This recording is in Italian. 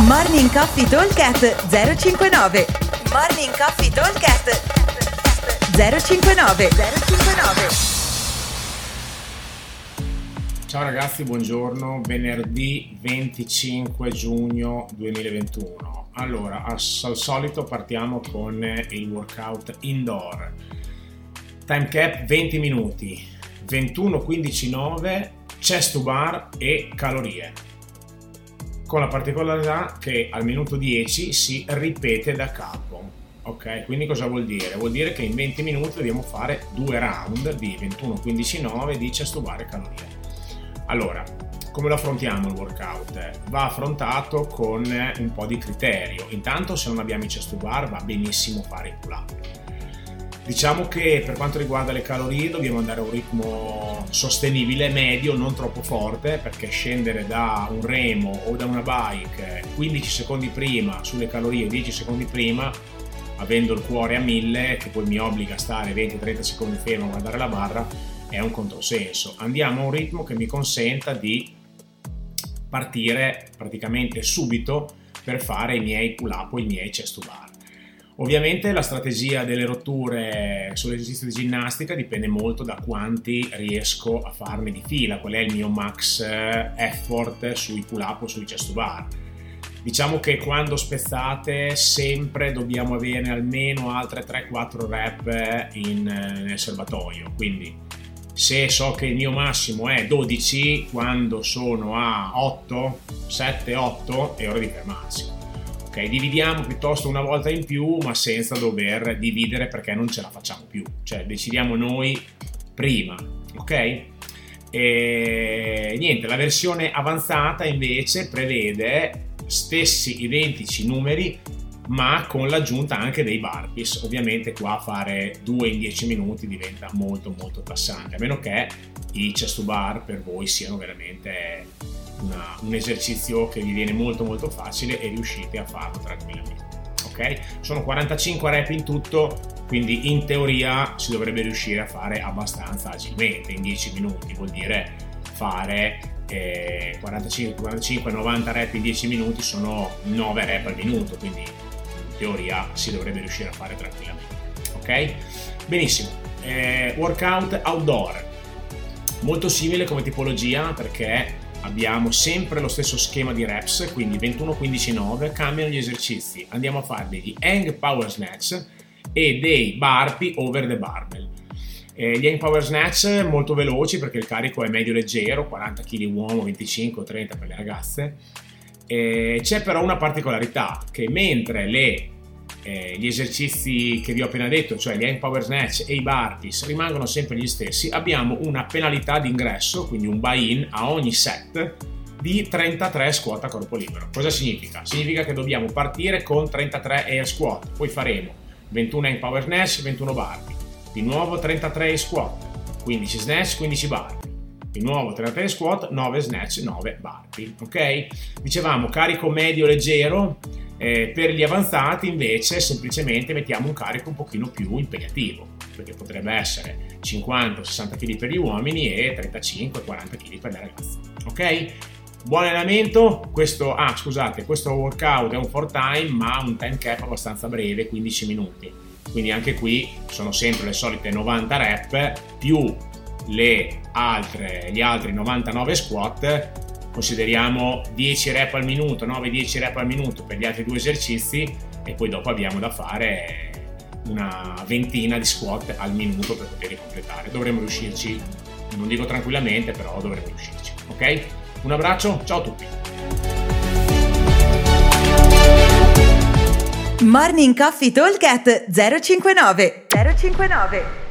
Morning Coffee Talkcast 059 Morning Coffee Talkcast 059 059 Ciao ragazzi, buongiorno, venerdì 25 giugno 2021. Allora, al solito partiamo con il workout indoor. Time cap 20 minuti, 21, 15, 9, chest to bar e calorie con la particolarità che al minuto 10 si ripete da capo. Ok, quindi cosa vuol dire? Vuol dire che in 20 minuti dobbiamo fare due round di 21, 15, 9 di cestubare calorie. Allora, come lo affrontiamo il workout? Va affrontato con un po' di criterio. Intanto se non abbiamo i chest bar va benissimo fare il pull up Diciamo che per quanto riguarda le calorie dobbiamo andare a un ritmo sostenibile, medio, non troppo forte, perché scendere da un remo o da una bike 15 secondi prima sulle calorie, 10 secondi prima, avendo il cuore a 1000, che poi mi obbliga a stare 20-30 secondi fermo a guardare la barra, è un controsenso. Andiamo a un ritmo che mi consenta di partire praticamente subito per fare i miei pull up o i miei chest to bar. Ovviamente la strategia delle rotture sull'esercizio di ginnastica dipende molto da quanti riesco a farne di fila, qual è il mio max eh, effort sui pull up o sui chest bar. Diciamo che quando spezzate sempre dobbiamo avere almeno altre 3-4 rep in, eh, nel serbatoio, quindi se so che il mio massimo è 12, quando sono a 8, 7, 8 è ora di fermarsi ok? Dividiamo piuttosto una volta in più, ma senza dover dividere perché non ce la facciamo più, cioè decidiamo noi prima, ok? E niente, la versione avanzata invece prevede stessi identici numeri ma con l'aggiunta anche dei burpees. Ovviamente qua fare due in 10 minuti diventa molto molto tassante, a meno che i chest to bar per voi siano veramente una, un esercizio che vi viene molto molto facile e riuscite a farlo tranquillamente. Ok? Sono 45 rep in tutto, quindi in teoria si dovrebbe riuscire a fare abbastanza agilmente in 10 minuti, vuol dire fare eh, 45-90 rep in 10 minuti sono 9 rep al minuto, quindi in teoria si dovrebbe riuscire a fare tranquillamente. Ok? Benissimo. Eh, workout outdoor. Molto simile come tipologia perché abbiamo sempre lo stesso schema di reps, quindi 21-15-9, cambiano gli esercizi. Andiamo a fare degli hang power snatch e dei burpee over the barbell. Eh, gli hang power snatch molto veloci perché il carico è medio leggero, 40 kg uomo, 25-30 per le ragazze. Eh, c'è però una particolarità che mentre le eh, gli esercizi che vi ho appena detto, cioè gli hand power snatch e i burpees, rimangono sempre gli stessi, abbiamo una penalità d'ingresso, quindi un buy-in a ogni set di 33 squat a corpo libero. Cosa significa? Significa che dobbiamo partire con 33 air squat, poi faremo 21 hand power snatch, 21 burpee, di nuovo 33 air squat, 15 snatch, 15 burpee. Di nuovo 33 squat, 9 snatch, 9 burpee, ok? Dicevamo carico medio leggero, eh, per gli avanzati invece semplicemente mettiamo un carico un pochino più impegnativo, perché potrebbe essere 50-60 kg per gli uomini e 35-40 kg per le ragazze. Ok? Buon allenamento, questo, ah, scusate, questo workout è un 4 time ma un time cap abbastanza breve, 15 minuti. Quindi anche qui sono sempre le solite 90 rep più le altre, gli altri 99 squat consideriamo 10 rep al minuto, 9-10 rep al minuto per gli altri due esercizi e poi dopo abbiamo da fare una ventina di squat al minuto per poterli completare. Dovremmo riuscirci, non dico tranquillamente, però dovremmo riuscirci. Ok? Un abbraccio, ciao a tutti! Morning Coffee Talk 059 059